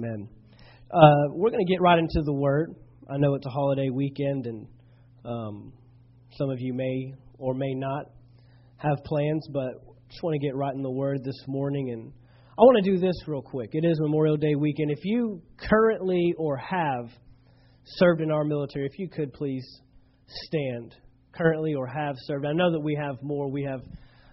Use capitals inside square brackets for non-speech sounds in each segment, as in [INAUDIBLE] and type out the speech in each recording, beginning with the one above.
Amen. Uh, we're going to get right into the Word. I know it's a holiday weekend, and um, some of you may or may not have plans, but just want to get right in the Word this morning. And I want to do this real quick. It is Memorial Day weekend. If you currently or have served in our military, if you could please stand. Currently or have served. I know that we have more. We have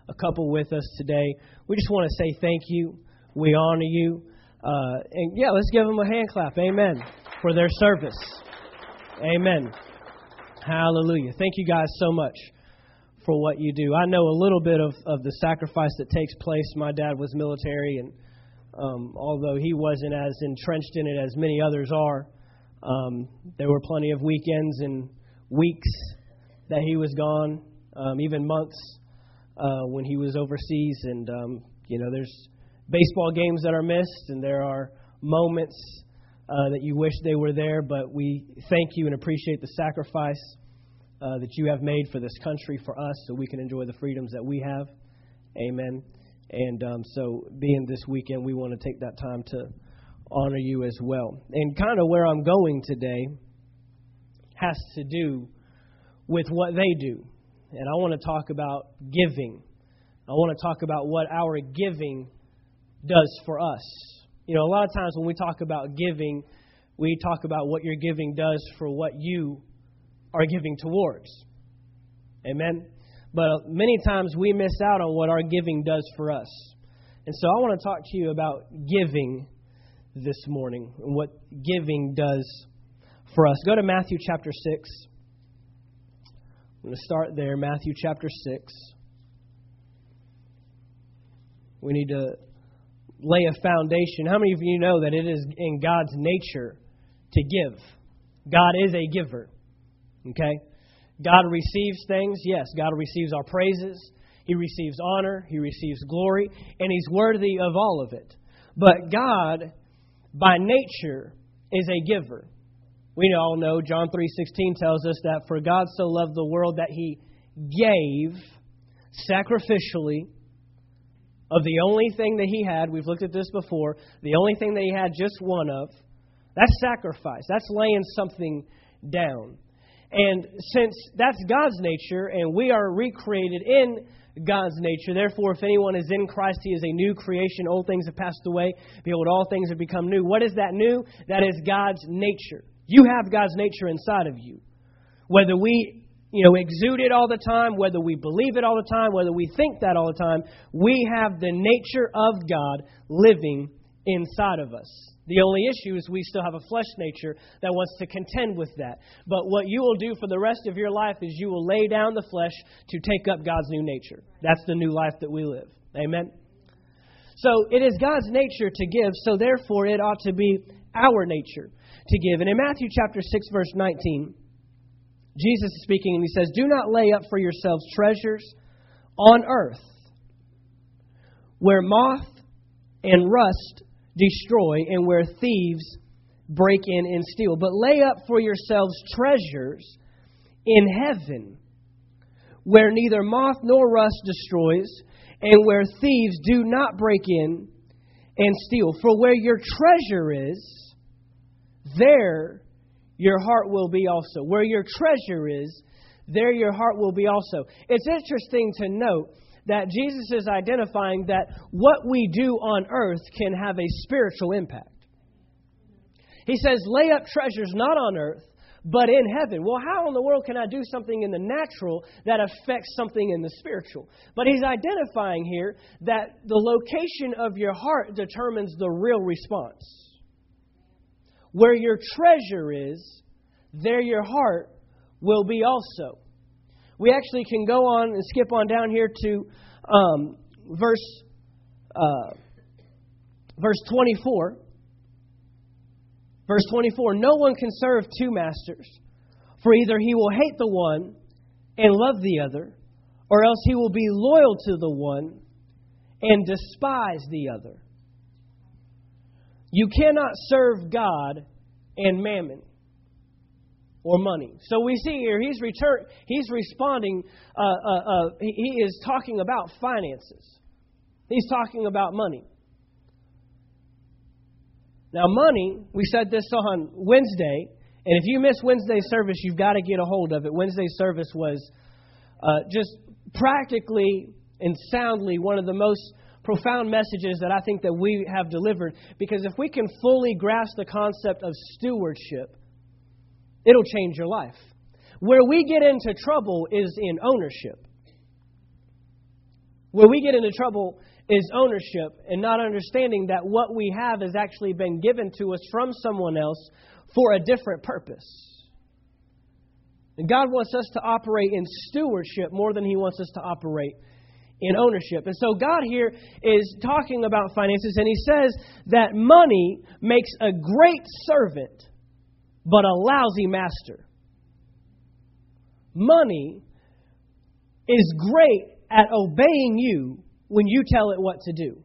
a couple with us today. We just want to say thank you. We honor you. Uh, and yeah, let's give them a hand clap. Amen. For their service. Amen. Hallelujah. Thank you guys so much for what you do. I know a little bit of, of the sacrifice that takes place. My dad was military, and um, although he wasn't as entrenched in it as many others are, um, there were plenty of weekends and weeks that he was gone, um, even months uh, when he was overseas. And, um, you know, there's baseball games that are missed, and there are moments uh, that you wish they were there, but we thank you and appreciate the sacrifice uh, that you have made for this country, for us, so we can enjoy the freedoms that we have. Amen. And um, so, being this weekend, we want to take that time to honor you as well. And kind of where I'm going today has to do with what they do. And I want to talk about giving. I want to talk about what our giving does for us. You know, a lot of times when we talk about giving, we talk about what your giving does for what you are giving towards. Amen? But uh, many times we miss out on what our giving does for us. And so I want to talk to you about giving this morning and what giving does for us. Go to Matthew chapter 6. I'm going to start there, Matthew chapter 6. We need to lay a foundation. How many of you know that it is in God's nature to give? God is a giver. Okay? God receives things. Yes, God receives our praises. He receives honor. He receives glory. And He's worthy of all of it. But God, by nature, is a giver. We all know John 3:16 tells us that for God so loved the world that he gave sacrificially of the only thing that he had, we've looked at this before, the only thing that he had just one of, that's sacrifice. That's laying something down. And since that's God's nature and we are recreated in God's nature, therefore, if anyone is in Christ, he is a new creation. Old things have passed away. Behold, all things have become new. What is that new? That is God's nature. You have God's nature inside of you. Whether we you know, exude it all the time, whether we believe it all the time, whether we think that all the time, we have the nature of God living inside of us. The only issue is we still have a flesh nature that wants to contend with that. But what you will do for the rest of your life is you will lay down the flesh to take up God's new nature. That's the new life that we live. Amen? So it is God's nature to give, so therefore it ought to be our nature to give. And in Matthew chapter 6, verse 19, Jesus is speaking and he says, Do not lay up for yourselves treasures on earth where moth and rust destroy and where thieves break in and steal. But lay up for yourselves treasures in heaven where neither moth nor rust destroys and where thieves do not break in and steal. For where your treasure is, there your heart will be also. Where your treasure is, there your heart will be also. It's interesting to note that Jesus is identifying that what we do on earth can have a spiritual impact. He says, lay up treasures not on earth, but in heaven. Well, how in the world can I do something in the natural that affects something in the spiritual? But he's identifying here that the location of your heart determines the real response. Where your treasure is, there your heart will be also. We actually can go on and skip on down here to um, verse uh, verse 24. Verse 24 No one can serve two masters, for either he will hate the one and love the other, or else he will be loyal to the one and despise the other. You cannot serve God and mammon or money. So we see here he's return, he's responding. Uh, uh, uh, he is talking about finances. He's talking about money. Now, money, we said this on Wednesday, and if you miss Wednesday service, you've got to get a hold of it. Wednesday service was uh, just practically and soundly one of the most profound messages that I think that we have delivered. Because if we can fully grasp the concept of stewardship, it'll change your life. Where we get into trouble is in ownership. Where we get into trouble is ownership and not understanding that what we have has actually been given to us from someone else for a different purpose. And God wants us to operate in stewardship more than He wants us to operate in ownership. And so God here is talking about finances, and He says that money makes a great servant, but a lousy master. Money is great at obeying you when you tell it what to do.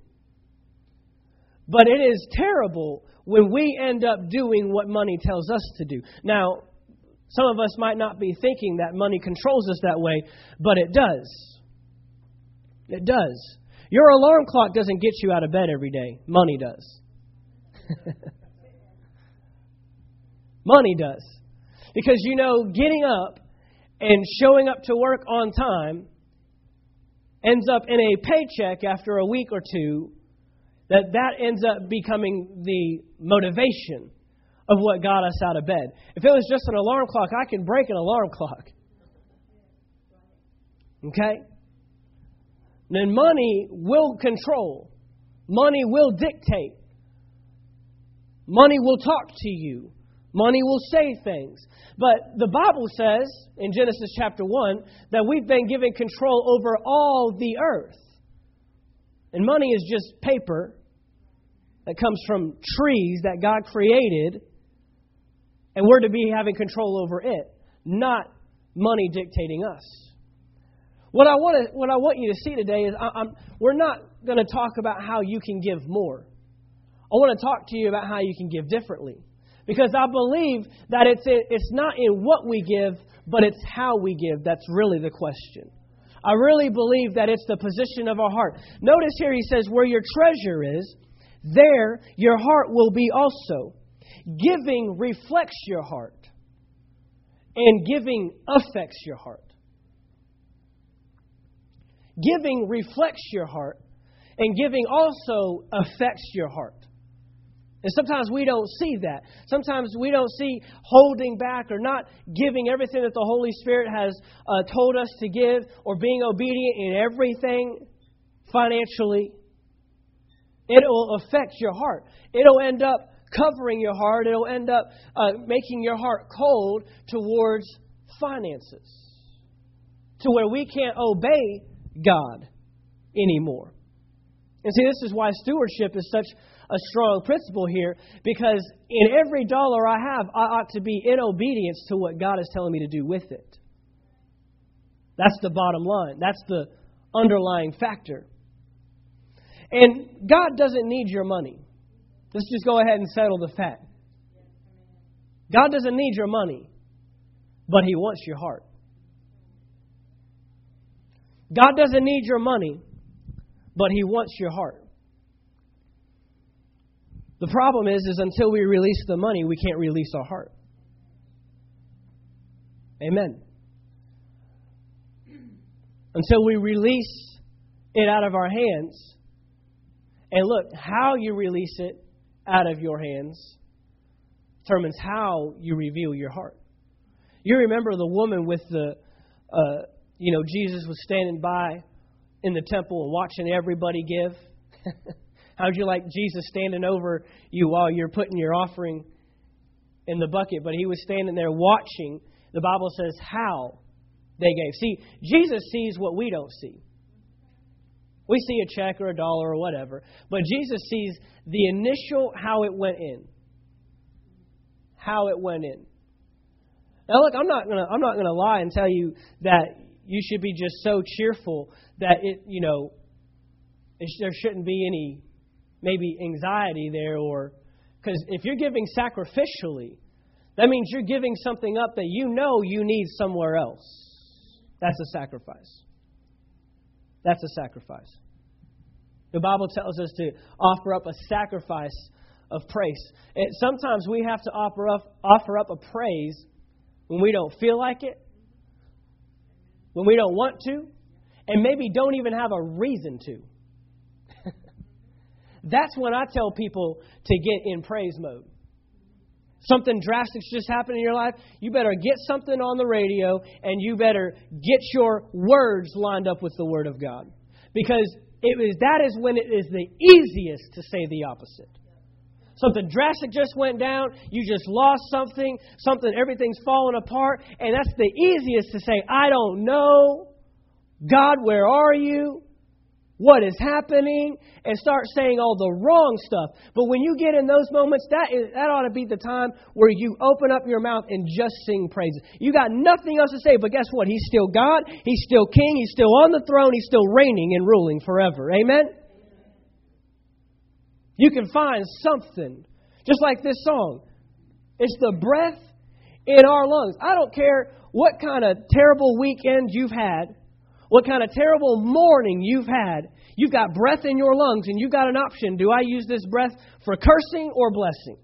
But it is terrible when we end up doing what money tells us to do. Now, some of us might not be thinking that money controls us that way, but it does. It does. Your alarm clock doesn't get you out of bed every day, money does. [LAUGHS] money does. Because you know, getting up and showing up to work on time ends up in a paycheck after a week or two, that that ends up becoming the motivation of what got us out of bed. If it was just an alarm clock, I can break an alarm clock. Okay? Then money will control. Money will dictate. Money will talk to you. Money will say things. But the Bible says in Genesis chapter 1 that we've been given control over all the earth. And money is just paper that comes from trees that God created, and we're to be having control over it, not money dictating us. What I want to, what I want you to see today is I, we're not going to talk about how you can give more. I want to talk to you about how you can give differently. Because I believe that it's, it's not in what we give, but it's how we give that's really the question. I really believe that it's the position of our heart. Notice here he says, Where your treasure is, there your heart will be also. Giving reflects your heart, and giving affects your heart. Giving reflects your heart, and giving also affects your heart. And sometimes we don't see that. Sometimes we don't see holding back or not giving everything that the Holy Spirit has uh, told us to give or being obedient in everything financially. It will affect your heart. It'll end up covering your heart. It'll end up uh, making your heart cold towards finances to where we can't obey God anymore. And see, this is why stewardship is such a strong principle here because in every dollar I have, I ought to be in obedience to what God is telling me to do with it. That's the bottom line. That's the underlying factor. And God doesn't need your money. Let's just go ahead and settle the fact. God doesn't need your money, but He wants your heart. God doesn't need your money, but He wants your heart. The problem is, is until we release the money, we can't release our heart. Amen. Until we release it out of our hands, and look, how you release it out of your hands determines how you reveal your heart. You remember the woman with the, uh, you know, Jesus was standing by in the temple and watching everybody give. [LAUGHS] How'd you like Jesus standing over you while you're putting your offering in the bucket? But he was standing there watching. The Bible says how they gave. See, Jesus sees what we don't see. We see a check or a dollar or whatever, but Jesus sees the initial how it went in. How it went in. Now look, I'm not gonna I'm not gonna lie and tell you that you should be just so cheerful that it you know it, there shouldn't be any maybe anxiety there or because if you're giving sacrificially, that means you're giving something up that you know you need somewhere else. That's a sacrifice. That's a sacrifice. The Bible tells us to offer up a sacrifice of praise. And sometimes we have to offer up, offer up a praise when we don't feel like it, when we don't want to, and maybe don't even have a reason to. [LAUGHS] That's when I tell people to get in praise mode. Something drastic's just happened in your life, you better get something on the radio and you better get your words lined up with the Word of God. Because it is, that is when it is the easiest to say the opposite. Something drastic just went down, you just lost something, something, everything's falling apart, and that's the easiest to say, I don't know. God, where are you? what is happening and start saying all the wrong stuff. But when you get in those moments, that, is, that ought to be the time where you open up your mouth and just sing praises. You got nothing else to say, but guess what? He's still God, He's still King, He's still on the throne, He's still reigning and ruling forever. Amen? You can find something, just like this song. It's the breath in our lungs. I don't care what kind of terrible weekend you've had what kind of terrible morning you've had. You've got breath in your lungs, and you've got an option. Do I use this breath for cursing or blessing?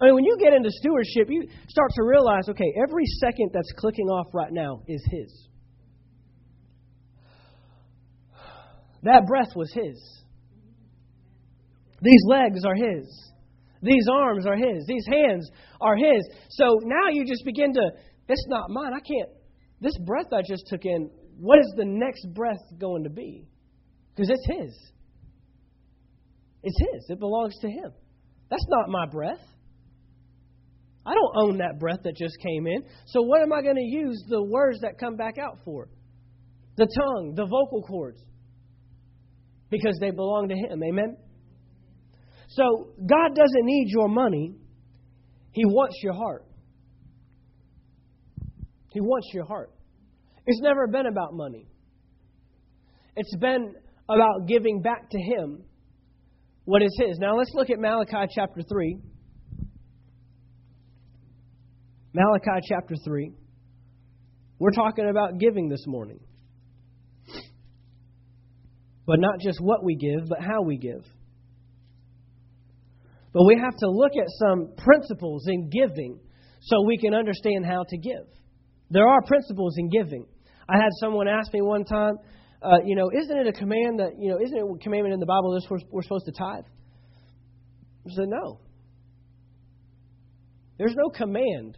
I mean, when you get into stewardship, you start to realize okay, every second that's clicking off right now is His. That breath was His. These legs are His. These arms are His. These hands are His. So now you just begin to, it's not mine. I can't, this breath I just took in, what is the next breath going to be? Because it's His. It's His. It belongs to Him. That's not my breath. I don't own that breath that just came in. So, what am I going to use the words that come back out for? The tongue, the vocal cords. Because they belong to Him. Amen? So, God doesn't need your money, He wants your heart. He wants your heart. It's never been about money, it's been about giving back to Him what is His. Now let's look at Malachi chapter 3. Malachi chapter 3. We're talking about giving this morning. But not just what we give, but how we give. But we have to look at some principles in giving so we can understand how to give. There are principles in giving. I had someone ask me one time, uh, you know, isn't it a command that, you know, isn't it a commandment in the Bible that we're, we're supposed to tithe? I said, no. There's no command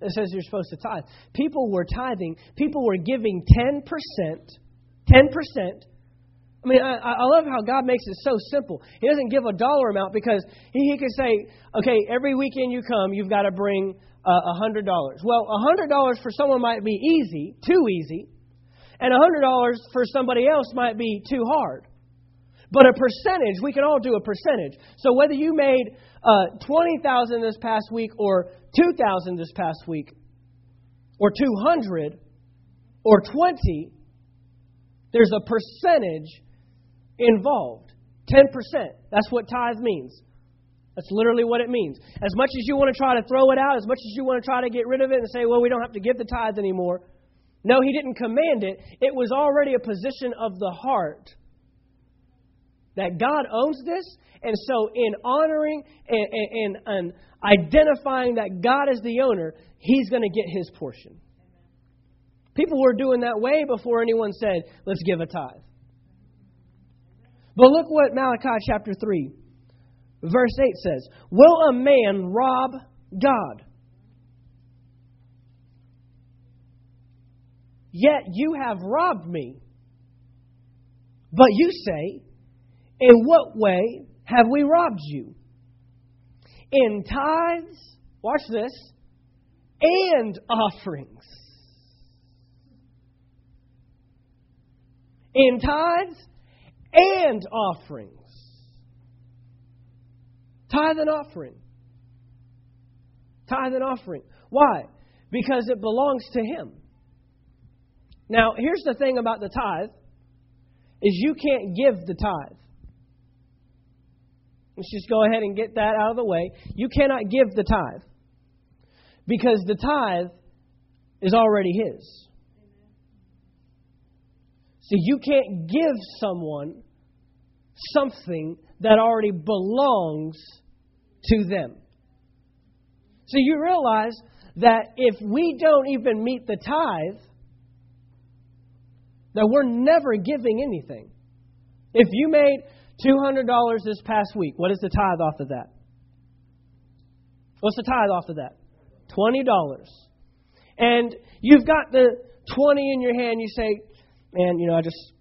that says you're supposed to tithe. People were tithing, people were giving 10%, 10%. I mean, I, I love how God makes it so simple. He doesn't give a dollar amount because He, he say, okay, every weekend you come, you've got to bring a hundred dollars. Well, a hundred dollars for someone might be easy, too easy, and a hundred dollars for somebody else might be too hard. But a percentage, we can all do a percentage. So whether you made uh, twenty thousand this past week, or two thousand this past week, or two hundred, or twenty, there's a percentage involved. Ten percent. That's what tithe means. That's literally what it means. As much as you want to try to throw it out, as much as you want to try to get rid of it and say, well, we don't have to give the tithe anymore. No, he didn't command it. It was already a position of the heart that God owns this. And so, in honoring and, and, and identifying that God is the owner, he's going to get his portion. People were doing that way before anyone said, let's give a tithe. But look what Malachi chapter 3 Verse 8 says, Will a man rob God? Yet you have robbed me. But you say, In what way have we robbed you? In tithes, watch this, and offerings. In tithes and offerings. Tithe and offering. Tithe and offering. Why? Because it belongs to Him. Now, here's the thing about the tithe is you can't give the tithe. Let's just go ahead and get that out of the way. You cannot give the tithe because the tithe is already His. So, you can't give someone, something that already belongs to them. So you realize that if we don't even meet the tithe, that we're never giving anything. If you made $200 this past week, what is the tithe off of that? What's the tithe off of that? $20. And you've got the 20 in your hand, you say, man, you know, I just,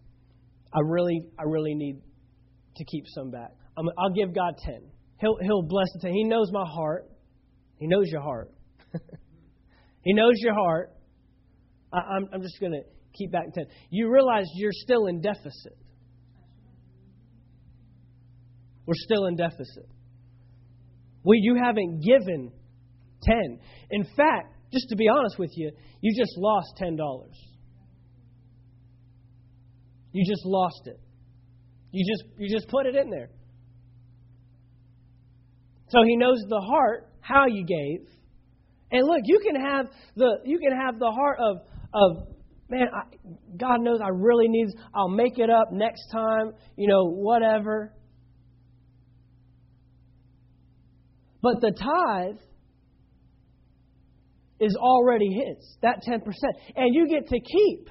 I really, I really need to keep some back. i will give God 10. He'll, he'll bless the 10. He knows my heart. He knows your heart. [LAUGHS] he knows your heart. I, I'm, I'm just going to keep back 10. You realize you're still in deficit. We're still in deficit. Well, you haven't given 10. In fact, just to be honest with you, you just lost $10. You just lost it. You just you just put it in there. So he knows the heart, how you gave. And look, you can have the you can have the heart of of man, I, God knows I really need I'll make it up next time, you know, whatever. But the tithe is already his, that 10%. And you get to keep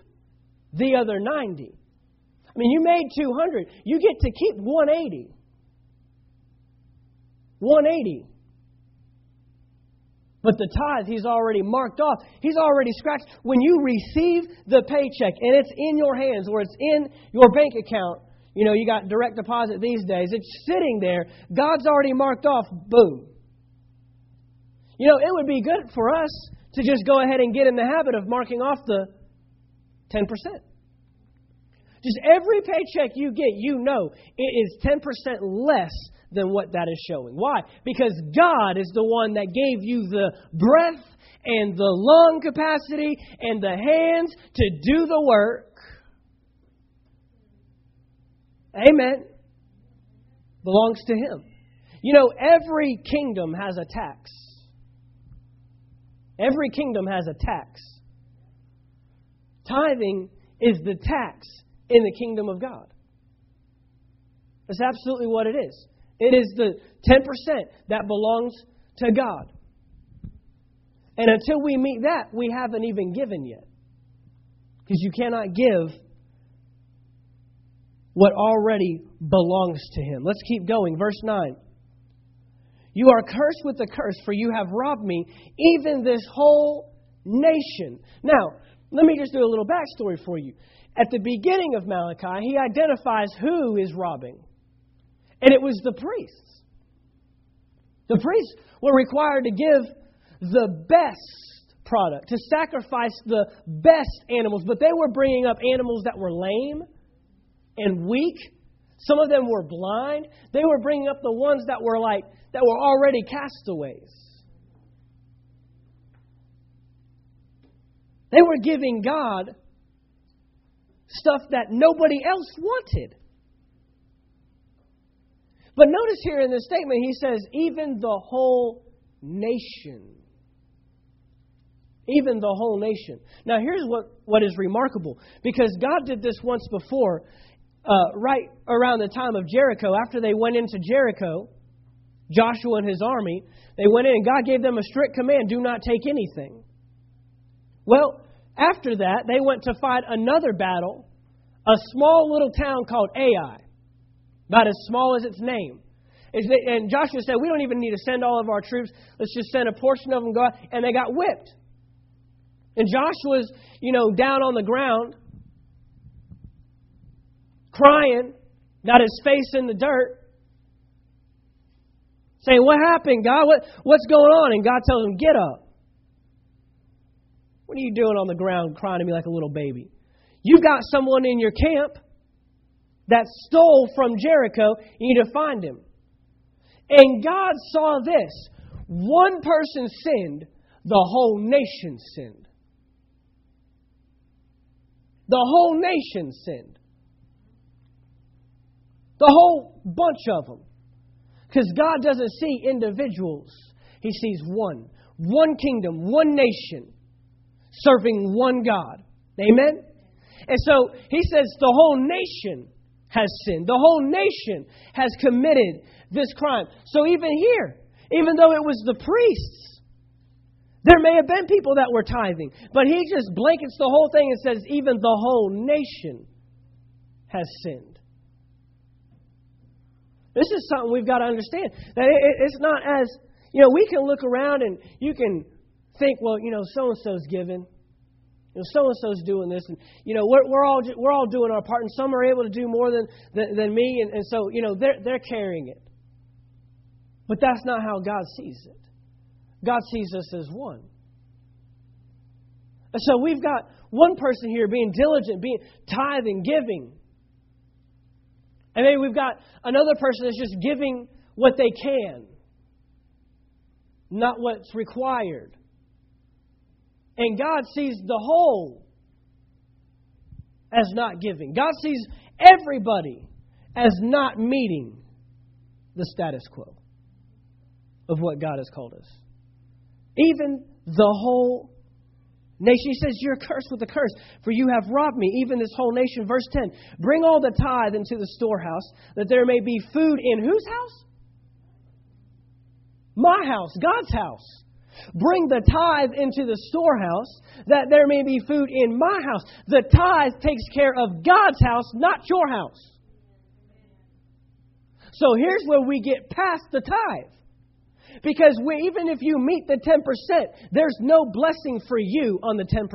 the other 90. I mean, you made 200. You get to keep 180. 180. But the tithe, he's already marked off. He's already scratched. When you receive the paycheck and it's in your hands or it's in your bank account, you know, you got direct deposit these days, it's sitting there. God's already marked off. Boom. You know, it would be good for us to just go ahead and get in the habit of marking off the 10%. Just every paycheck you get, you know it is 10% less than what that is showing. Why? Because God is the one that gave you the breath and the lung capacity and the hands to do the work. Amen. Belongs to Him. You know, every kingdom has a tax. Every kingdom has a tax. Tithing is the tax in the kingdom of God. That's absolutely what it is. It is the 10% that belongs to God. And until we meet that, we haven't even given yet. Because you cannot give what already belongs to Him. Let's keep going. Verse 9. You are cursed with the curse, for you have robbed me, even this whole nation. Now, let me just do a little backstory for you. At the beginning of Malachi, he identifies who is robbing, and it was the priests. The priests were required to give the best product, to sacrifice the best animals, but they were bringing up animals that were lame and weak. Some of them were blind. They were bringing up the ones that were like that were already castaways. They were giving God stuff that nobody else wanted. But notice here in this statement, he says, even the whole nation. Even the whole nation. Now, here's what, what is remarkable because God did this once before, uh, right around the time of Jericho. After they went into Jericho, Joshua and his army, they went in and God gave them a strict command do not take anything. Well, after that, they went to fight another battle, a small little town called Ai, about as small as its name. And Joshua said, We don't even need to send all of our troops. Let's just send a portion of them. Go And they got whipped. And Joshua's, you know, down on the ground, crying, got his face in the dirt saying, What happened, God? What, what's going on? And God tells him, Get up. What are you doing on the ground crying to me like a little baby? You've got someone in your camp that stole from Jericho. You need to find him. And God saw this. One person sinned, the whole nation sinned. The whole nation sinned. The whole bunch of them. Because God doesn't see individuals, He sees one. One kingdom, one nation, serving one God. Amen? And so He says the whole nation has sinned. The whole nation has committed this crime. So even here, even though it was the priests, there may have been people that were tithing, but he just blankets the whole thing and says, even the whole nation has sinned. This is something we've got to understand. That it's not as, you know, we can look around and you can think, well, you know, so and so's giving. You know, so and so's doing this, and you know, we're, we're all we're all doing our part, and some are able to do more than than, than me, and, and so you know, they're they're carrying it. But that's not how God sees it. God sees us as one. And so we've got one person here being diligent, being tithing, giving. And maybe we've got another person that's just giving what they can, not what's required. And God sees the whole as not giving. God sees everybody as not meeting the status quo of what God has called us. Even the whole nation. He says, You're cursed with a curse, for you have robbed me, even this whole nation. Verse 10 Bring all the tithe into the storehouse, that there may be food in whose house? My house, God's house. Bring the tithe into the storehouse, that there may be food in my house. The tithe takes care of God's house, not your house. So here's where we get past the tithe. Because we, even if you meet the 10%, there's no blessing for you on the 10%.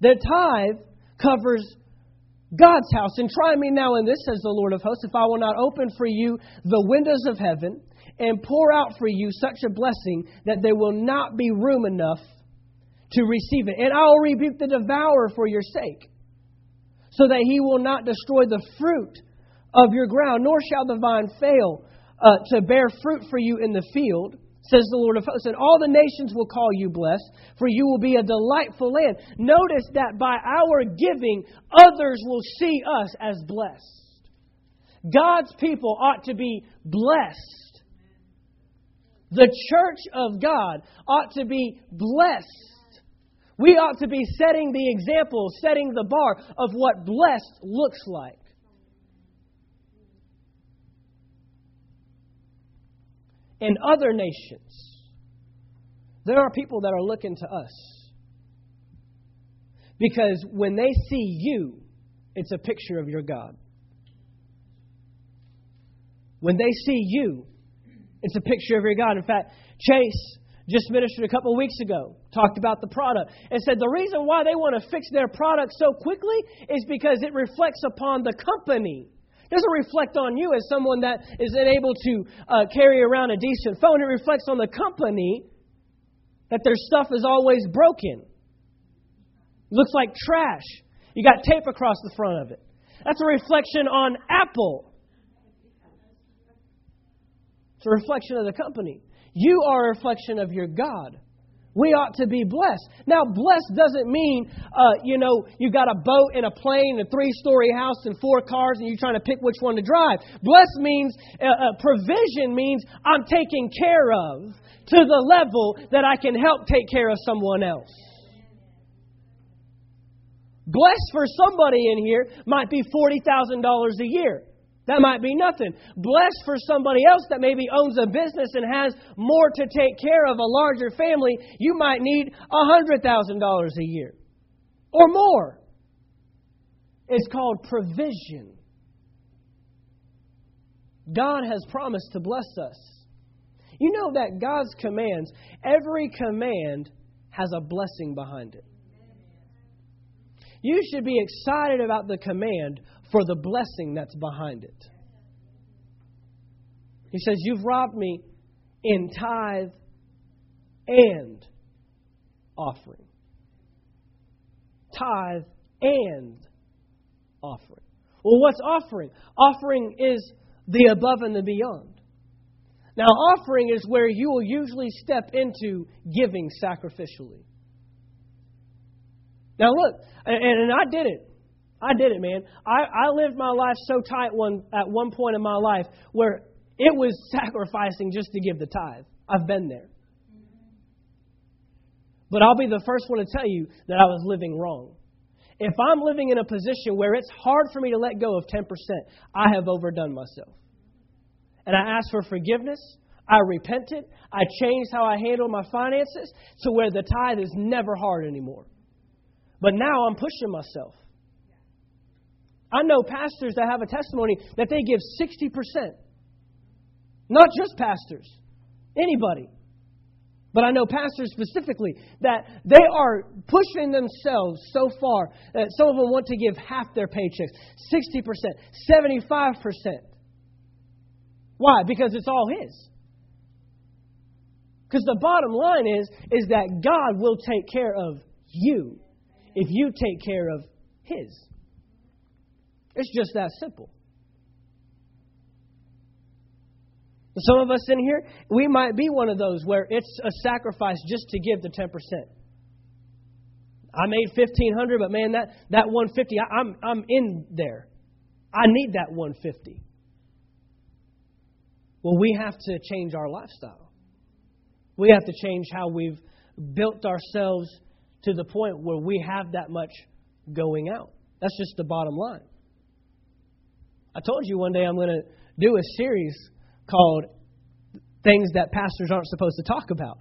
The tithe covers God's house. And try me now in this, says the Lord of hosts, if I will not open for you the windows of heaven and pour out for you such a blessing that there will not be room enough to receive it. And I will rebuke the devourer for your sake, so that he will not destroy the fruit of your ground, nor shall the vine fail uh, to bear fruit for you in the field, says the Lord of hosts. And all the nations will call you blessed, for you will be a delightful land. Notice that by our giving, others will see us as blessed. God's people ought to be blessed. The church of God ought to be blessed. We ought to be setting the example, setting the bar of what blessed looks like. in other nations, there are people that are looking to us. Because when they see you, it's a picture of your God. When they see you, it's a picture of your God. In fact, Chase just ministered a couple of weeks ago, talked about the product, and said the reason why they want to fix their product so quickly is because it reflects upon the company It doesn't reflect on you as someone that is able to uh, carry around a decent phone. It reflects on the company that their stuff is always broken. Looks like trash. You got tape across the front of it. That's a reflection on Apple. A reflection of the company. You are a reflection of your God. We ought to be blessed. Now, blessed doesn't mean, uh, you know, you got a boat and a plane, and a three story house, and four cars, and you're trying to pick which one to drive. Blessed means, uh, uh, provision means I'm taken care of to the level that I can help take care of someone else. Blessed for somebody in here might be $40,000 a year. That might be nothing. Blessed for somebody else that maybe owns a business and has more to take care of, a larger family, you might need $100,000 a year or more. It's called provision. God has promised to bless us. You know that God's commands, every command has a blessing behind it. You should be excited about the command for the blessing that's behind it. He says, You've robbed me in tithe and offering. Tithe and offering. Well, what's offering? Offering is the above and the beyond. Now, offering is where you will usually step into giving sacrificially. Now, look, and, and I did it. I did it, man. I, I lived my life so tight one at one point in my life where it was [LAUGHS] sacrificing just to give the tithe. I've been there. But I'll be the first one to tell you that I was living wrong. if I'm living in a position where it's hard for me to let go of 10%, I have overdone myself. And I ask for forgiveness. I repented. I changed how I handle my finances to where the tithe is never hard anymore. But now I'm pushing myself. I know pastors that have a testimony that they give 60%. Not just pastors, anybody. But I know pastors specifically that they are pushing themselves so far that some of them want to give half their paychecks 60%, 75%. Why? Because it's all His. Because the bottom line is, is that God will take care of you if you take care of His. It's just that simple. Some of us in here, we might be one of those where it's a sacrifice just to give the 10%. I made 1500 but man, that, that 150 I, I'm, I'm in there. I need that 150 Well, we have to change our lifestyle. We have to change how we've built ourselves to the point where we have that much going out. That's just the bottom line. I told you one day I'm going to do a series called Things That Pastors Aren't Supposed to Talk About.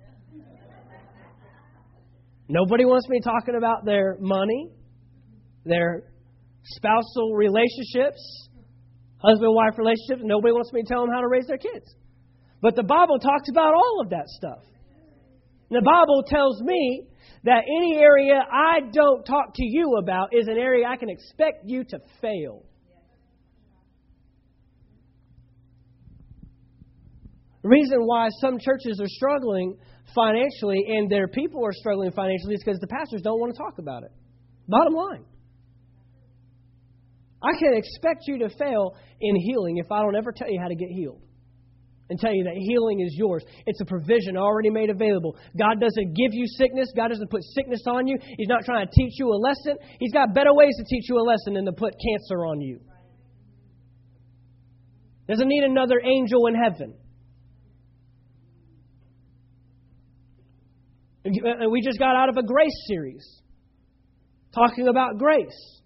Nobody wants me talking about their money, their spousal relationships, husband wife relationships. Nobody wants me to tell them how to raise their kids. But the Bible talks about all of that stuff. The Bible tells me that any area I don't talk to you about is an area I can expect you to fail. The reason why some churches are struggling financially and their people are struggling financially is because the pastors don't want to talk about it. Bottom line. I can expect you to fail in healing if I don't ever tell you how to get healed and tell you that healing is yours. It's a provision already made available. God doesn't give you sickness. God doesn't put sickness on you. He's not trying to teach you a lesson. He's got better ways to teach you a lesson than to put cancer on you. Doesn't need another angel in heaven. We just got out of a grace series talking about grace.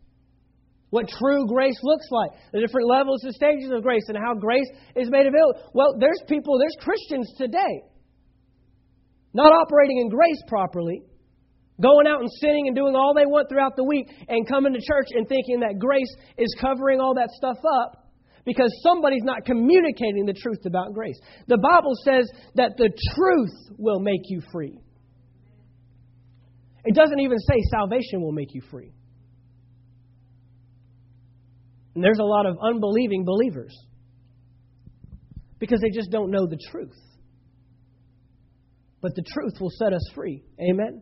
What true grace looks like, the different levels and stages of grace, and how grace is made available. Well, there's people, there's Christians today not operating in grace properly, going out and sinning and doing all they want throughout the week, and coming to church and thinking that grace is covering all that stuff up because somebody's not communicating the truth about grace. The Bible says that the truth will make you free. It doesn't even say salvation will make you free. And there's a lot of unbelieving believers because they just don't know the truth. But the truth will set us free. Amen?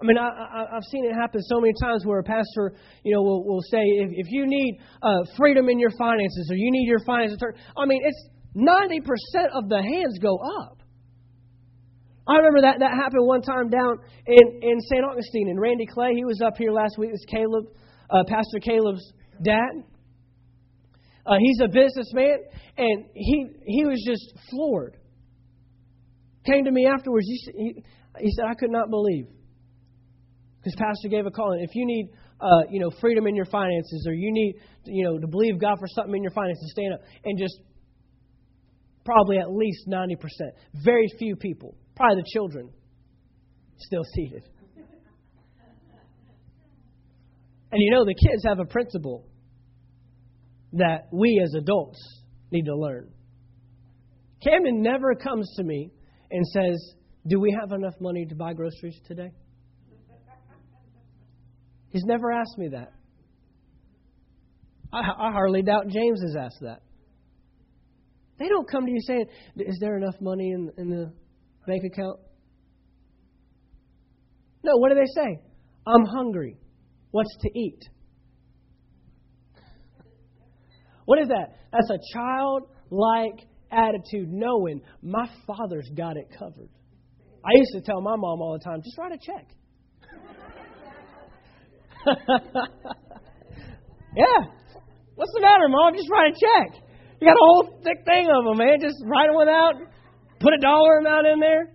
I mean, I, have seen it happen so many times where a pastor, you know, will, will say, if, if you need uh, freedom in your finances or you need your finances, I mean, it's 90% of the hands go up. I remember that that happened one time down in, in St. Augustine, and Randy Clay, he was up here last week. It's Caleb, uh, Pastor Caleb's dad. Uh, he's a businessman, and he he was just floored. Came to me afterwards. He, he, said, "I could not believe." Because Pastor gave a call, and if you need, uh, you know, freedom in your finances, or you need, you know, to believe God for something in your finances, stand up and just probably at least ninety percent. Very few people, probably the children, still seated. And you know, the kids have a principle that we as adults need to learn. Camden never comes to me and says, Do we have enough money to buy groceries today? He's never asked me that. I, I hardly doubt James has asked that. They don't come to you saying, Is there enough money in, in the bank account? No, what do they say? I'm hungry. What's to eat? What is that? That's a childlike attitude, knowing my father's got it covered. I used to tell my mom all the time, just write a check. [LAUGHS] yeah. What's the matter, mom? Just write a check. You got a whole thick thing of them, man. Just write one out, put a dollar amount in there.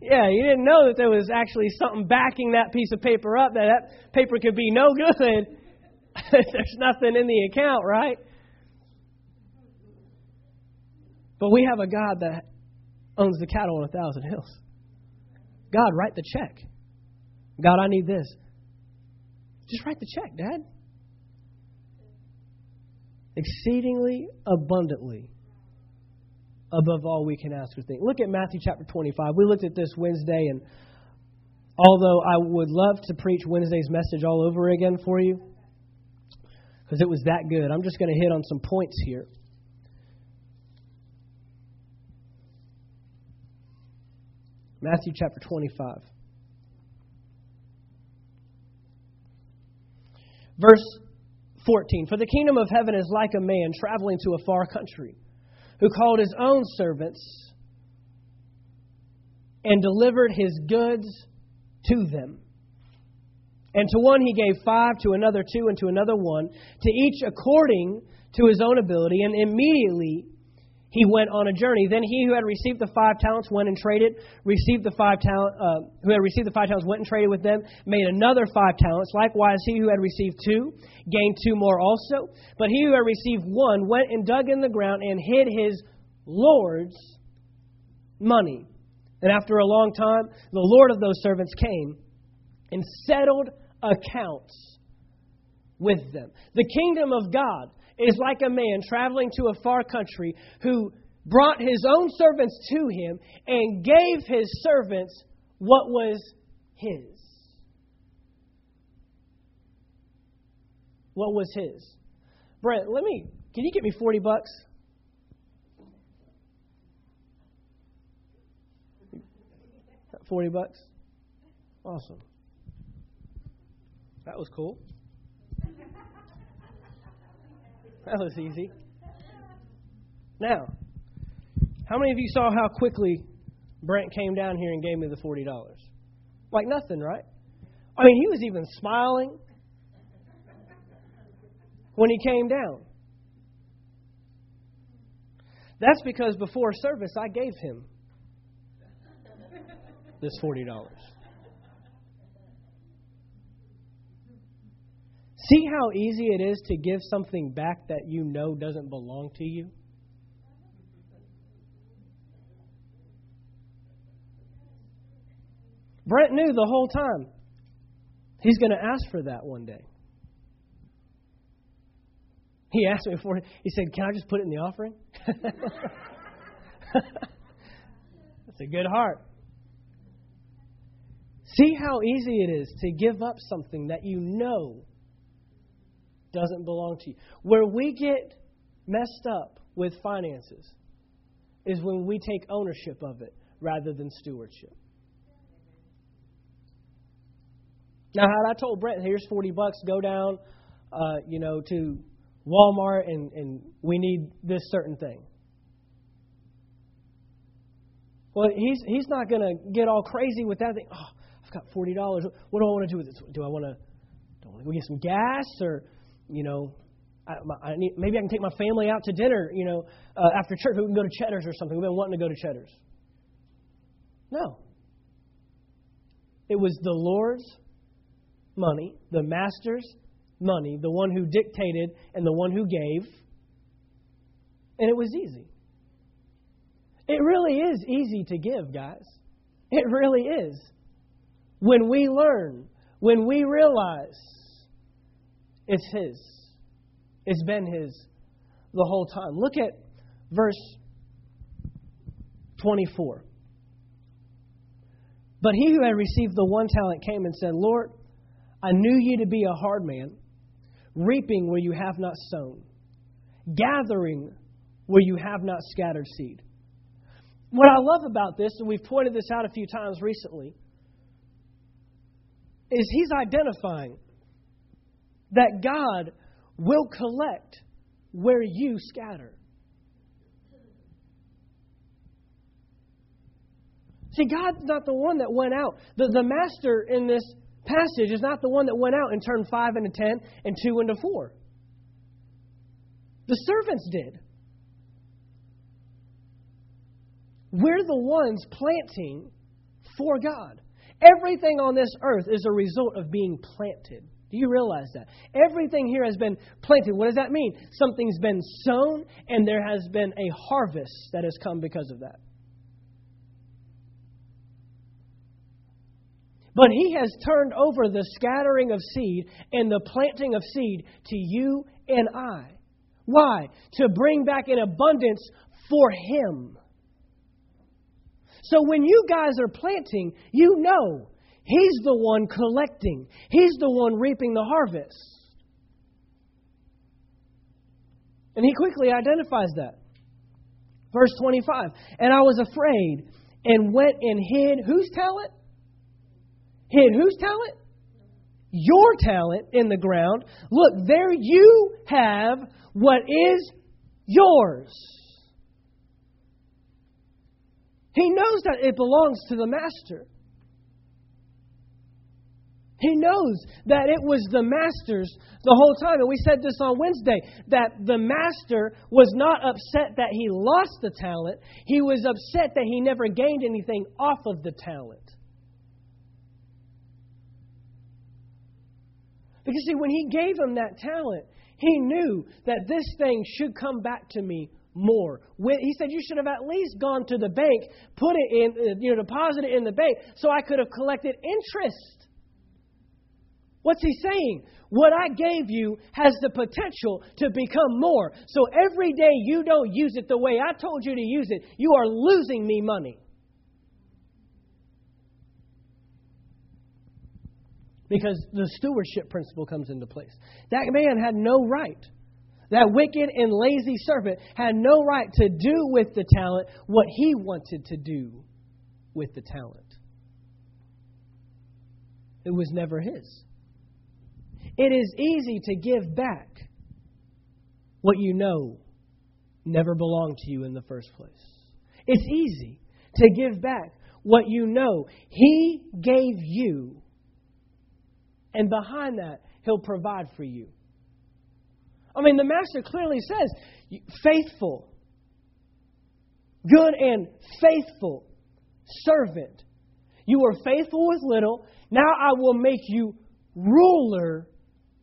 Yeah, you didn't know that there was actually something backing that piece of paper up, that that paper could be no good. [LAUGHS] There's nothing in the account, right? But we have a God that owns the cattle on a thousand hills. God, write the check. God, I need this. Just write the check, Dad. Exceedingly abundantly above all we can ask or think. Look at Matthew chapter 25. We looked at this Wednesday, and although I would love to preach Wednesday's message all over again for you, because it was that good, I'm just going to hit on some points here. Matthew chapter 25. Verse 14 For the kingdom of heaven is like a man traveling to a far country who called his own servants and delivered his goods to them. And to one he gave five, to another two, and to another one, to each according to his own ability. And immediately he went on a journey. Then he who had received the five talents went and traded. Received the five talent, uh, who had received the five talents went and traded with them. Made another five talents. Likewise, he who had received two gained two more also. But he who had received one went and dug in the ground and hid his Lord's money. And after a long time, the Lord of those servants came and settled accounts with them. The kingdom of God is like a man traveling to a far country who brought his own servants to him and gave his servants what was his. What was his? Brent, let me, can you get me 40 bucks? Forty bucks? Awesome. That was cool. That was easy. Now, how many of you saw how quickly Brent came down here and gave me the $40? Like nothing, right? I mean, he was even smiling when he came down. That's because before service, I gave him this $40. See how easy it is to give something back that you know doesn't belong to you? Brent knew the whole time he's going to ask for that one day. He asked me before, he said, Can I just put it in the offering? [LAUGHS] That's a good heart. See how easy it is to give up something that you know doesn't belong to you. Where we get messed up with finances is when we take ownership of it rather than stewardship. Now, had I told Brent, here's 40 bucks, go down, uh, you know, to Walmart and, and we need this certain thing. Well, he's, he's not going to get all crazy with that thing. Oh, I've got $40. What do I want to do with this? Do I want to, do I want to go get some gas or you know, I, I need, maybe I can take my family out to dinner, you know, uh, after church. We can go to Cheddar's or something. We've been wanting to go to Cheddar's. No. It was the Lord's money, the Master's money, the one who dictated and the one who gave. And it was easy. It really is easy to give, guys. It really is. When we learn, when we realize it's His. It's been His the whole time. Look at verse 24. But he who had received the one talent came and said, Lord, I knew you to be a hard man, reaping where you have not sown, gathering where you have not scattered seed. What I love about this, and we've pointed this out a few times recently, is he's identifying that God will collect where you scatter. See, God's not the one that went out. The, the master in this passage is not the one that went out and turned five into ten and two into four. The servants did. We're the ones planting for God. Everything on this earth is a result of being planted. Do you realize that? Everything here has been planted. What does that mean? Something's been sown, and there has been a harvest that has come because of that. But he has turned over the scattering of seed and the planting of seed to you and I. Why? To bring back an abundance for him. So when you guys are planting, you know he's the one collecting, he's the one reaping the harvest. And he quickly identifies that. Verse 25 And I was afraid and went and hid whose talent? Hid whose talent? Your talent in the ground. Look, there you have what is yours. He knows that it belongs to the master. He knows that it was the master's the whole time. And we said this on Wednesday that the master was not upset that he lost the talent, he was upset that he never gained anything off of the talent. Because, see, when he gave him that talent, he knew that this thing should come back to me more. He said, You should have at least gone to the bank, put it in, uh, you know, deposit it in the bank so I could have collected interest. What's he saying? What I gave you has the potential to become more. So every day you don't use it the way I told you to use it, you are losing me money. because the stewardship principle comes into place. That man had no right. That wicked and lazy servant had no right to do with the talent what he wanted to do with the talent. It was never his. It is easy to give back what you know never belonged to you in the first place. It's easy to give back what you know he gave you and behind that, He'll provide for you. I mean, the Master clearly says, faithful, good and faithful servant. You were faithful with little, now I will make you ruler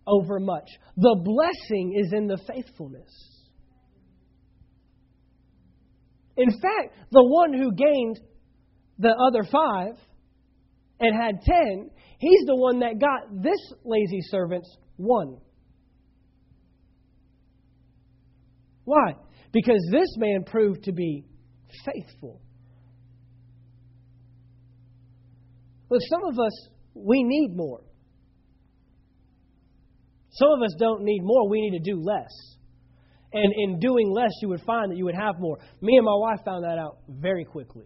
over much. The blessing is in the faithfulness. In fact, the one who gained the other five and had ten, He's the one that got this lazy servant's one. Why? Because this man proved to be faithful. Look, some of us, we need more. Some of us don't need more, we need to do less. And in doing less, you would find that you would have more. Me and my wife found that out very quickly.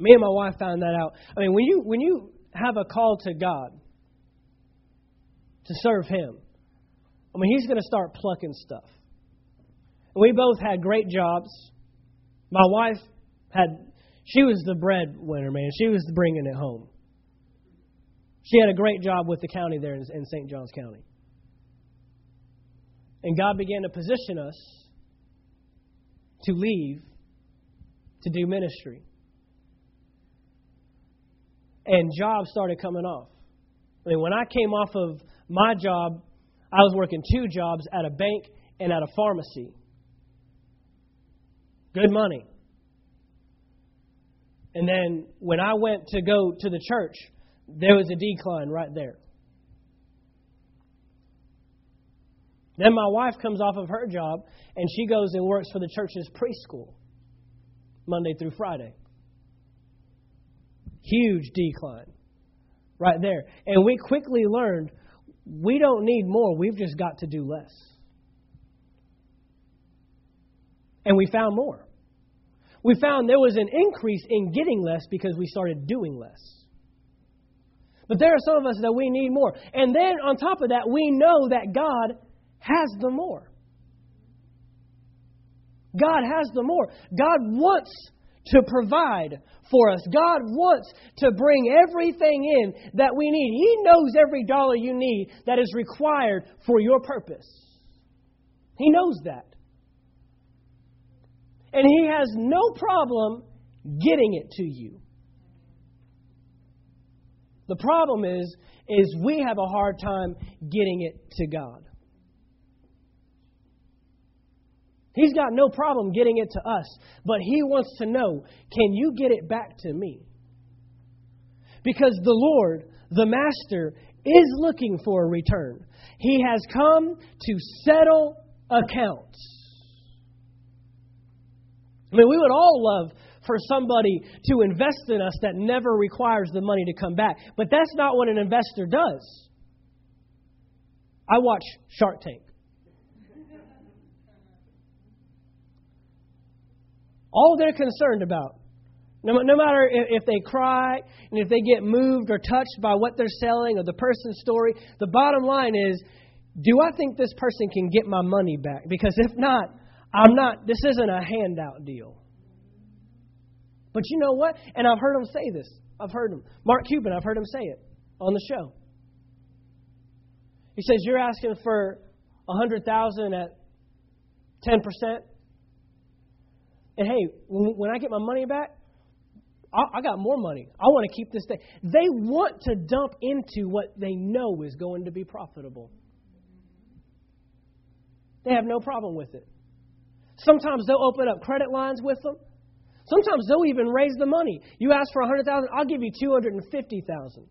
Me and my wife found that out. I mean, when you when you have a call to God to serve Him, I mean, He's going to start plucking stuff. We both had great jobs. My wife had, she was the breadwinner, man. She was bringing it home. She had a great job with the county there in, St. Johns County. And God began to position us to leave to do ministry and jobs started coming off. I mean, when I came off of my job, I was working two jobs at a bank and at a pharmacy. Good money. And then when I went to go to the church, there was a decline right there. Then my wife comes off of her job and she goes and works for the church's preschool Monday through Friday. Huge decline right there. And we quickly learned we don't need more, we've just got to do less. And we found more. We found there was an increase in getting less because we started doing less. But there are some of us that we need more. And then on top of that, we know that God has the more. God has the more. God wants to provide for us. God wants to bring everything in that we need. He knows every dollar you need that is required for your purpose. He knows that. And He has no problem getting it to you. The problem is, is we have a hard time getting it to God. He's got no problem getting it to us, but he wants to know can you get it back to me? Because the Lord, the Master, is looking for a return. He has come to settle accounts. I mean, we would all love for somebody to invest in us that never requires the money to come back. But that's not what an investor does. I watch Shark Tank. All they're concerned about, no, no matter if, if they cry and if they get moved or touched by what they're selling or the person's story, the bottom line is do I think this person can get my money back? Because if not, I'm not, this isn't a handout deal. But you know what? And I've heard him say this. I've heard him. Mark Cuban, I've heard him say it on the show. He says, You're asking for a 100000 at 10%. And hey, when I get my money back, I got more money. I want to keep this thing. They want to dump into what they know is going to be profitable. They have no problem with it. Sometimes they'll open up credit lines with them. Sometimes they'll even raise the money. You ask for 100,000, I'll give you 250,000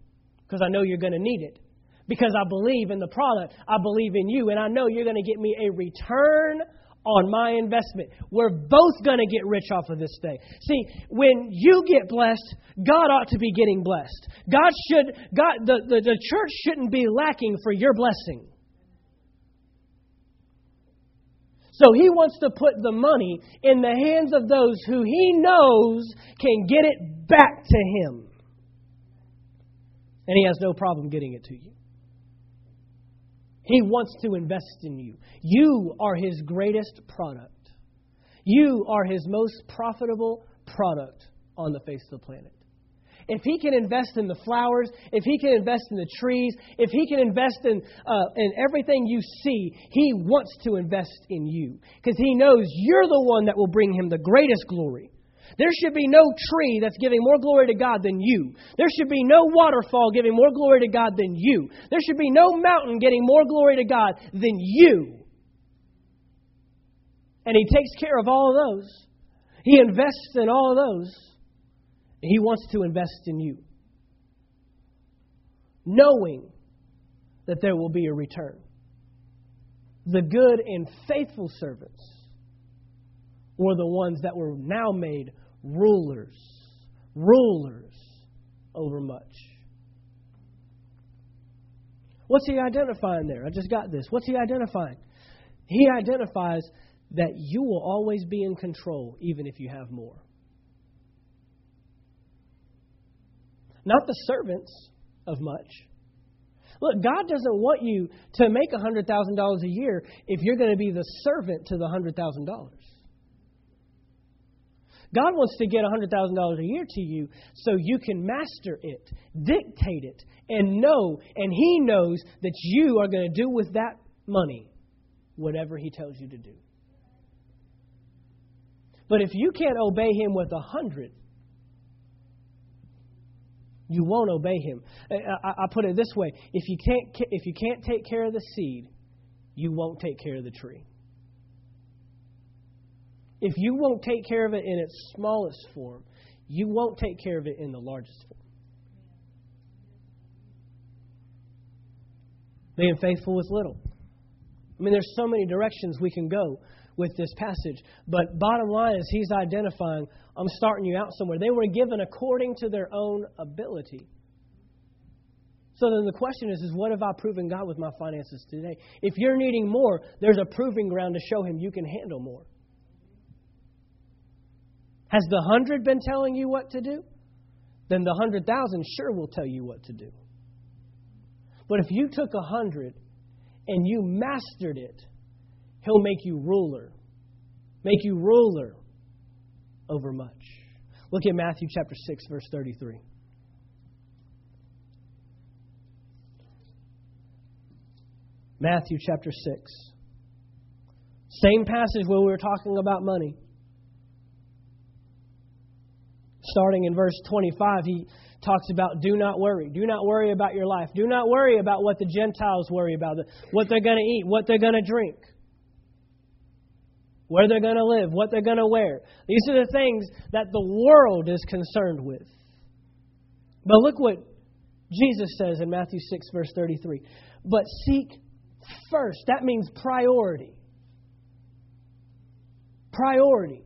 because I know you're going to need it. Because I believe in the product, I believe in you, and I know you're going to get me a return on my investment. We're both going to get rich off of this thing. See, when you get blessed, God ought to be getting blessed. God should God the, the, the church shouldn't be lacking for your blessing. So he wants to put the money in the hands of those who he knows can get it back to him. And he has no problem getting it to you. He wants to invest in you. You are his greatest product. You are his most profitable product on the face of the planet if he can invest in the flowers, if he can invest in the trees, if he can invest in, uh, in everything you see, he wants to invest in you because he knows you're the one that will bring him the greatest glory. There should be no tree that's giving more glory to God than you. There should be no waterfall giving more glory to God than you. There should be no mountain getting more glory to God than you. And He takes care of all of those. He invests in all of those. He wants to invest in you, knowing that there will be a return. The good and faithful servants were the ones that were now made rulers, rulers over much. What's he identifying there? I just got this. What's he identifying? He identifies that you will always be in control, even if you have more. Not the servants of much. Look, God doesn't want you to make $100,000 a year if you're going to be the servant to the $100,000. God wants to get $100,000 a year to you so you can master it, dictate it, and know, and He knows that you are going to do with that money whatever He tells you to do. But if you can't obey Him with a hundred, you won't obey him. Uh, uh, I, I, put it this way: if you can't if you can't take care of the seed, you won't take care of the tree. If you won't take care of it in its smallest form, you won't take care of it in the largest form. Being faithful with little. I mean, there's so many directions we can go with this passage. But bottom line is, he's identifying, I'm starting you out somewhere. They were given according to their own ability. So then the question is, is what have I proven God with my finances today? If you're needing more, there's a proving ground to show him you can handle more. Has the hundred been telling you what to do? Then the hundred thousand sure will tell you what to do. But if you took a hundred and you mastered it, He'll make you ruler. Make you ruler over much. Look at Matthew chapter 6, verse 33. Matthew chapter 6. Same passage where we were talking about money. starting in verse 25, he talks about do not worry. Do not worry about your life. Do not worry about what the Gentiles worry about, what they're going to eat, what they're going to drink, where they're going to live, what they're going to wear. These are the things that the world is concerned with. But look what Jesus says in Matthew 6, verse 33. But seek first. That means priority. Priority.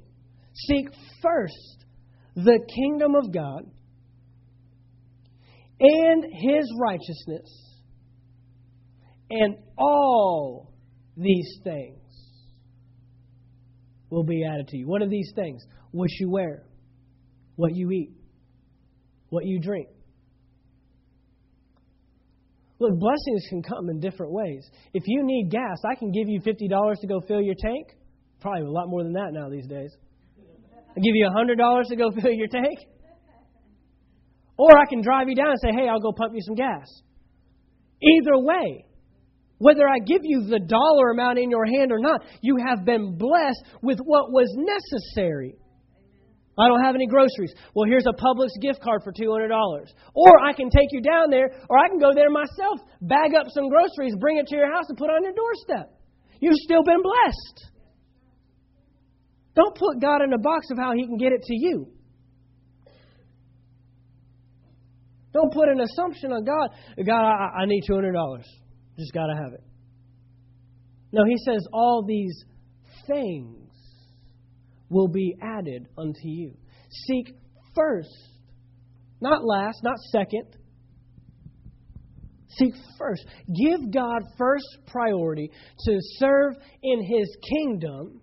Seek first the kingdom of God and his righteousness, and all these things will be added to you. What are these things? What you wear, what you eat, what you drink. Look, blessings can come in different ways. If you need gas, I can give you $50 to go fill your tank. Probably a lot more than that now these days. I'll give you $100 to go [LAUGHS] fill your tank. Or I can drive you down and say, hey, I'll go pump you some gas. Either way, whether I give you the dollar amount in your hand or not, you have been blessed with what was necessary. I don't have any groceries. Well, here's a Publix gift card for $200. Or I can take you down there, or I can go there myself, bag up some groceries, bring it to your house, and put it on your doorstep. You've still been blessed. Don't put God in a box of how He can get it to you. Don't put an assumption on God. God, I, I need $200. Just got to have it. No, He says all these things will be added unto you. Seek first, not last, not second. Seek first. Give God first priority to serve in His kingdom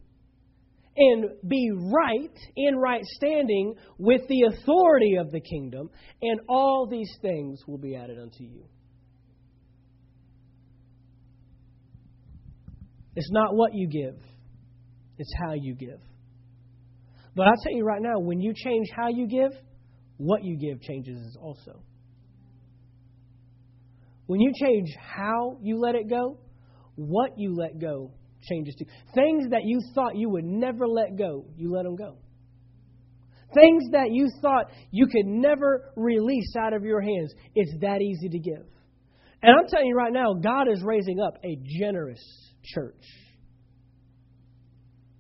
and be right, in right standing with the authority of the kingdom, and all these things will be added unto you. It's not what you give, it's how you give. But I'll tell you right now, when you change how you give, what you give changes also. When you change how you let it go, what you let go changes too. Things that you thought you would never let go, you let them go. Things that you thought you could never release out of your hands, it's that easy to give. And I'm telling you right now, God is raising up a generous church.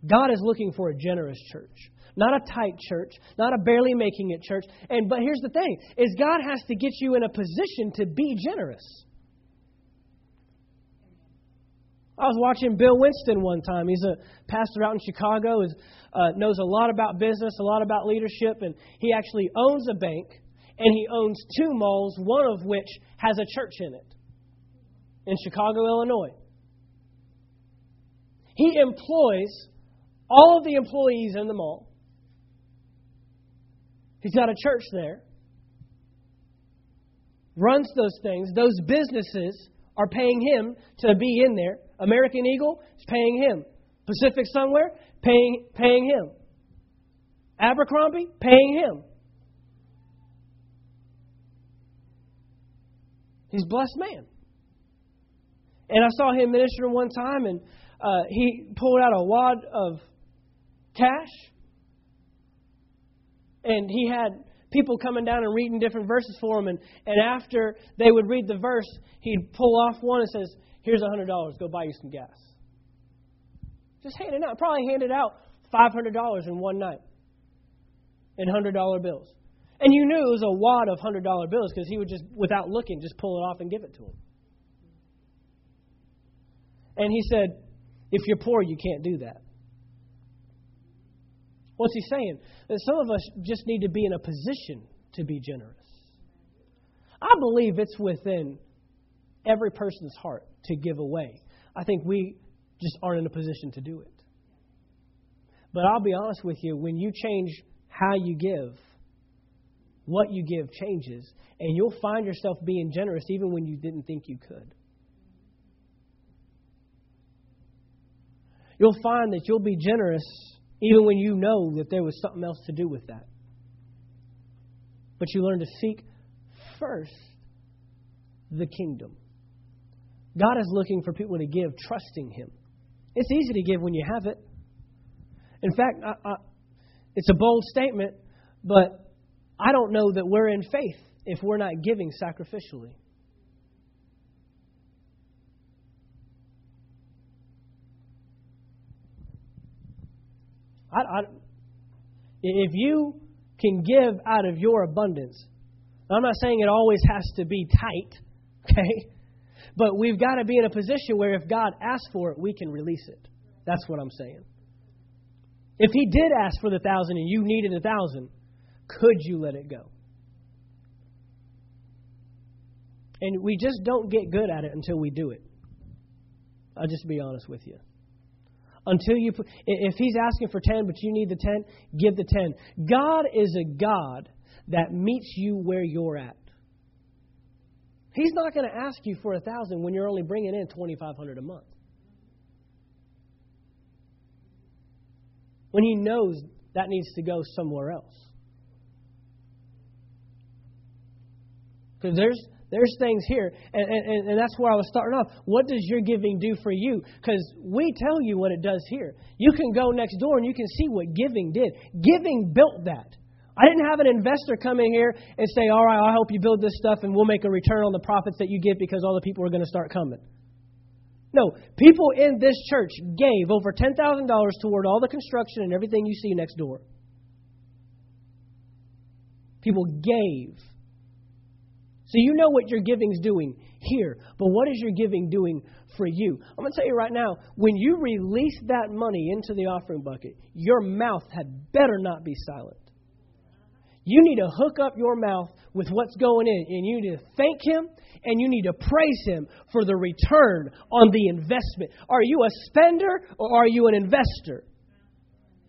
God is looking for a generous church not a tight church, not a barely making it church. And but here's the thing is God has to get you in a position to be generous. I was watching Bill Winston one time. He's a pastor out in Chicago, is, uh, knows a lot about business, a lot about leadership, and he actually owns a bank, and he owns two malls, one of which has a church in it in Chicago, Illinois. He employs all of the employees in the mall. He's got a church there, runs those things. Those businesses are paying him to be in there. American Eagle is paying him. Pacific Somewhere, paying, paying him. Abercrombie, paying him. He's a blessed man. And I saw him ministering one time, and uh, he pulled out a wad of cash and he had people coming down and reading different verses for him. And, and after they would read the verse, he'd pull off one and says, Here's a $100. Go buy you some gas. Just hand it out. Probably handed out $500 in one night in $100 bills. And you knew it was a wad of $100 bills because he would just, without looking, just pull it off and give it to him. And he said, If you're poor, you can't do that. What's he saying? That some of us just need to be in a position to be generous. I believe it's within every person's heart to give away. I think we just aren't in a position to do it. But I'll be honest with you, when you change how you give, what you give changes, and you'll find yourself being generous even when you didn't think you could. You'll find that you'll be generous even when you know that there was something else to do with that. But you learn to seek first the kingdom. God is looking for people to give, trusting Him. It's easy to give when you have it. In fact, I, I, it's a bold statement, but I don't know that we're in faith if we're not giving sacrificially. I, if you can give out of your abundance, I'm not saying it always has to be tight, [LAUGHS] okay? But we've got to be in a position where if God asks for it, we can release it. That's what I'm saying. If He did ask for the thousand and you needed a thousand, could you let it go? And we just don't get good at it until we do it. I'll just be honest with you. Until you, if he's asking for 10, but you need the 10, give the 10. God is a God that meets you where you're at. He's not going to ask you for a thousand when you're only bringing in 2,500 a month. When he knows that needs to go somewhere else. Because there's there's things here, and, and, and that's where I was starting off. What does your giving do for you? Because we tell you what it does here. You can go next door and you can see what giving did. Giving built that. I didn't have an investor come in here and say, All right, I'll help you build this stuff and we'll make a return on the profits that you give because all the people are going to start coming. No, people in this church gave over $10,000 toward all the construction and everything you see next door. People gave. So you know what your giving's doing here, but what is your giving doing for you? I'm going to tell you right now, when you release that money into the offering bucket, your mouth had better not be silent. You need to hook up your mouth with what's going in, and you need to thank Him and you need to praise Him for the return on the investment. Are you a spender or are you an investor?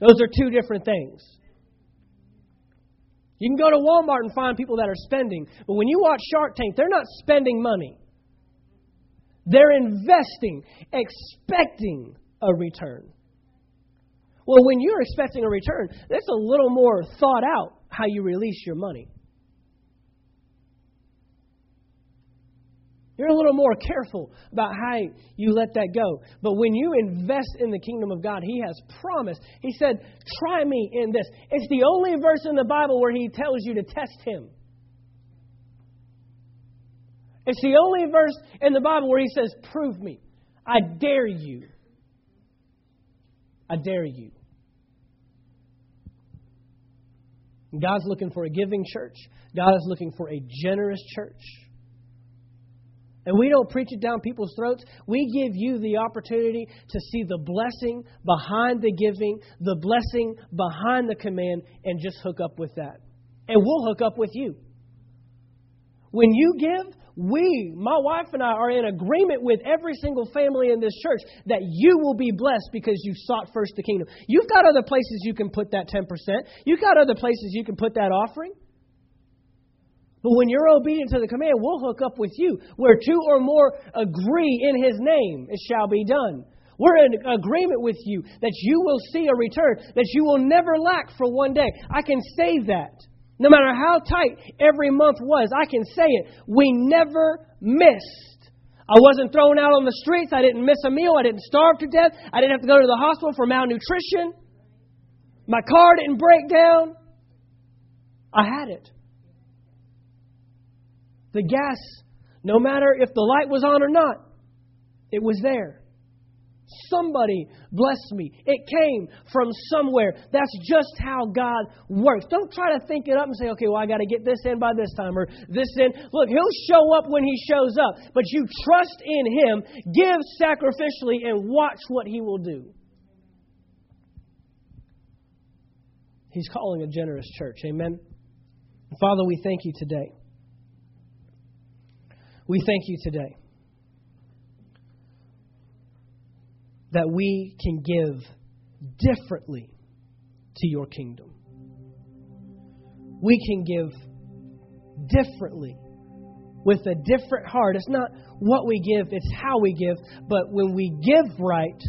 Those are two different things. You can go to Walmart and find people that are spending, but when you watch Shark Tank, they're not spending money. They're investing, expecting a return. Well, when you're expecting a return, that's a little more thought out how you release your money. You're a little more careful about how you let that go. But when you invest in the kingdom of God, He has promised. He said, Try me in this. It's the only verse in the Bible where He tells you to test Him. It's the only verse in the Bible where He says, Prove me. I dare you. I dare you. God's looking for a giving church. God is looking for a generous church. And we don't preach it down people's throats. We give you the opportunity to see the blessing behind the giving, the blessing behind the command, and just hook up with that. And we'll hook up with you. When you give, we, my wife and I, are in agreement with every single family in this church that you will be blessed because you sought first the kingdom. You've got other places you can put that 10%. You've got other places you can put that offering. But when you're obedient to the command, we'll hook up with you. Where two or more agree in His name, it shall be done. We're in agreement with you that you will see a return, that you will never lack for one day. I can say that. No matter how tight every month was, I can say it. We never missed. I wasn't thrown out on the streets. I didn't miss a meal. I didn't starve to death. I didn't have to go to the hospital for malnutrition. My car didn't break down. I had it. The gas, no matter if the light was on or not, it was there. Somebody blessed me. It came from somewhere. That's just how God works. Don't try to think it up and say, okay, well, I got to get this in by this time or this in. Look, He'll show up when He shows up. But you trust in Him, give sacrificially, and watch what He will do. He's calling a generous church. Amen. Father, we thank you today. We thank you today that we can give differently to your kingdom. We can give differently with a different heart. It's not what we give, it's how we give. But when we give right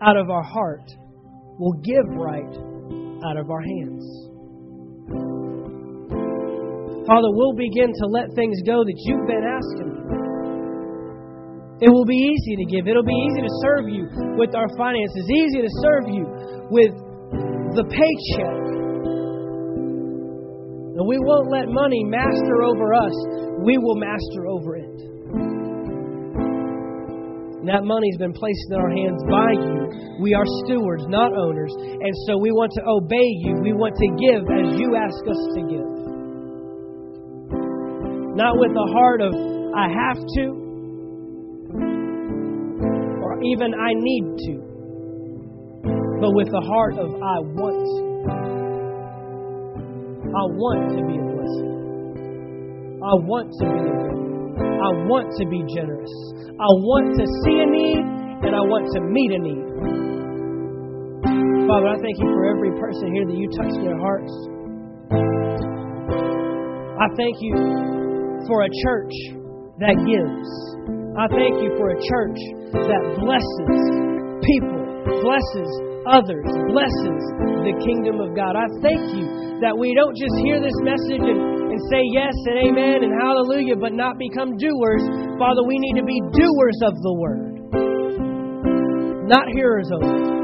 out of our heart, we'll give right out of our hands. Father, we'll begin to let things go that you've been asking for. It will be easy to give. It'll be easy to serve you with our finances, easy to serve you with the paycheck. And we won't let money master over us, we will master over it. And that money's been placed in our hands by you. We are stewards, not owners. And so we want to obey you. We want to give as you ask us to give. Not with a heart of, I have to, or even I need to, but with the heart of, I want to. I want to be a blessing. I want to be a giver. I want to be generous. I want to see a need and I want to meet a need. Father, I thank you for every person here that you touch their hearts. I thank you for a church that gives. I thank you for a church that blesses people, blesses others, blesses the kingdom of God. I thank you that we don't just hear this message and, and say yes and amen and hallelujah, but not become doers. Father, we need to be doers of the word, not hearers only.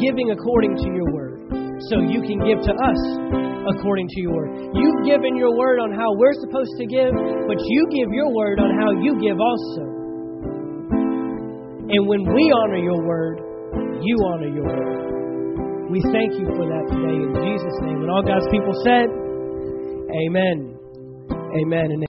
Giving according to your word, so you can give to us according to your word. You've given your word on how we're supposed to give, but you give your word on how you give also. And when we honor your word, you honor your word. We thank you for that today in Jesus' name. And all God's people said, Amen. Amen. And